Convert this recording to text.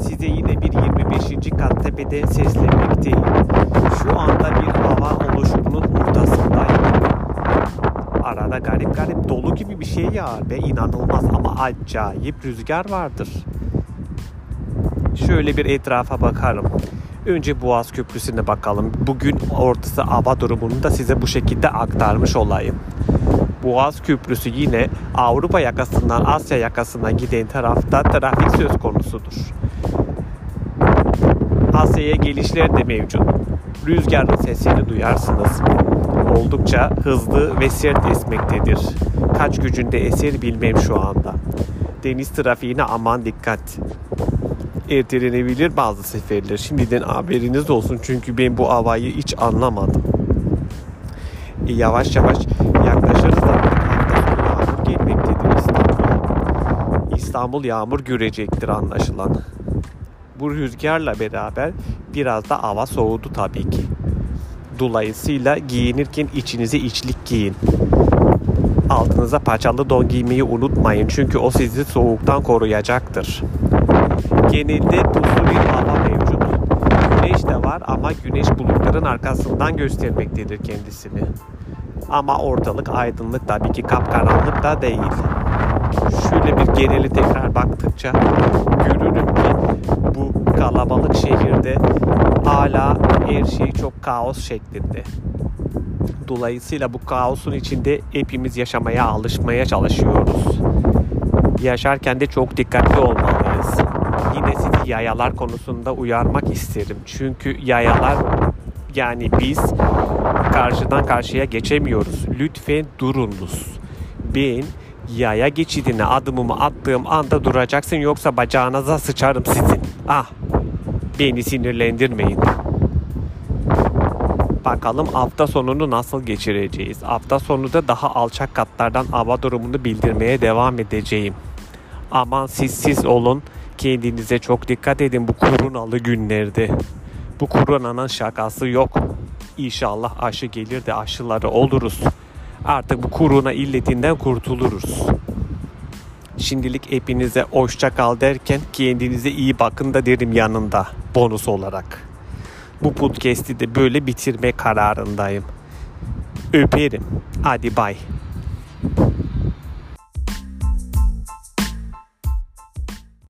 Size yine bir 25. kat tepede seslenmekteyim. Şu anda bir hava oluşumunun ortasındayım. Arada garip garip dolu gibi bir şey yağar ve inanılmaz ama acayip rüzgar vardır. Şöyle bir etrafa bakarım. Önce Boğaz Köprüsü'ne bakalım. Bugün ortası hava durumunu da size bu şekilde aktarmış olayım. Boğaz Köprüsü yine Avrupa yakasından Asya yakasına giden tarafta trafik söz konusudur. Asya'ya gelişler de mevcut. Rüzgarın sesini duyarsınız. Oldukça hızlı ve sert esmektedir. Kaç gücünde eser bilmem şu anda. Deniz trafiğine aman dikkat. Ertelenebilir bazı seferler. Şimdiden haberiniz olsun çünkü ben bu havayı hiç anlamadım. E, yavaş yavaş yaklaşırız da hafta sonu yağmur gelmektedir İstanbul'a. İstanbul yağmur görecektir anlaşılan. Bu rüzgarla beraber biraz da hava soğudu tabii ki. Dolayısıyla giyinirken içinize içlik giyin. Altınıza paçalı don giymeyi unutmayın çünkü o sizi soğuktan koruyacaktır. Genelde puslu bir hava mevcut. Güneş de var ama güneş bulutların arkasından göstermektedir kendisini. Ama ortalık aydınlık tabii ki kapkaranlık da değil. Şöyle geneli tekrar baktıkça görürüm ki bu kalabalık şehirde hala her şey çok kaos şeklinde. Dolayısıyla bu kaosun içinde hepimiz yaşamaya alışmaya çalışıyoruz. Yaşarken de çok dikkatli olmalıyız. Yine sizi yayalar konusunda uyarmak isterim. Çünkü yayalar yani biz karşıdan karşıya geçemiyoruz. Lütfen durunuz. Ben yaya geçidine adımımı attığım anda duracaksın yoksa bacağınıza sıçarım sizin. Ah beni sinirlendirmeyin. Bakalım hafta sonunu nasıl geçireceğiz. Hafta sonu da daha alçak katlardan hava durumunu bildirmeye devam edeceğim. Aman siz siz olun. Kendinize çok dikkat edin bu kurunalı günlerde. Bu kurunanın şakası yok. İnşallah aşı gelir de aşıları oluruz. Artık bu kuruna illetinden kurtuluruz. Şimdilik hepinize hoşça kal derken kendinize iyi bakın da derim yanında bonus olarak. Bu podcast'i de böyle bitirme kararındayım. Öperim. Hadi bay.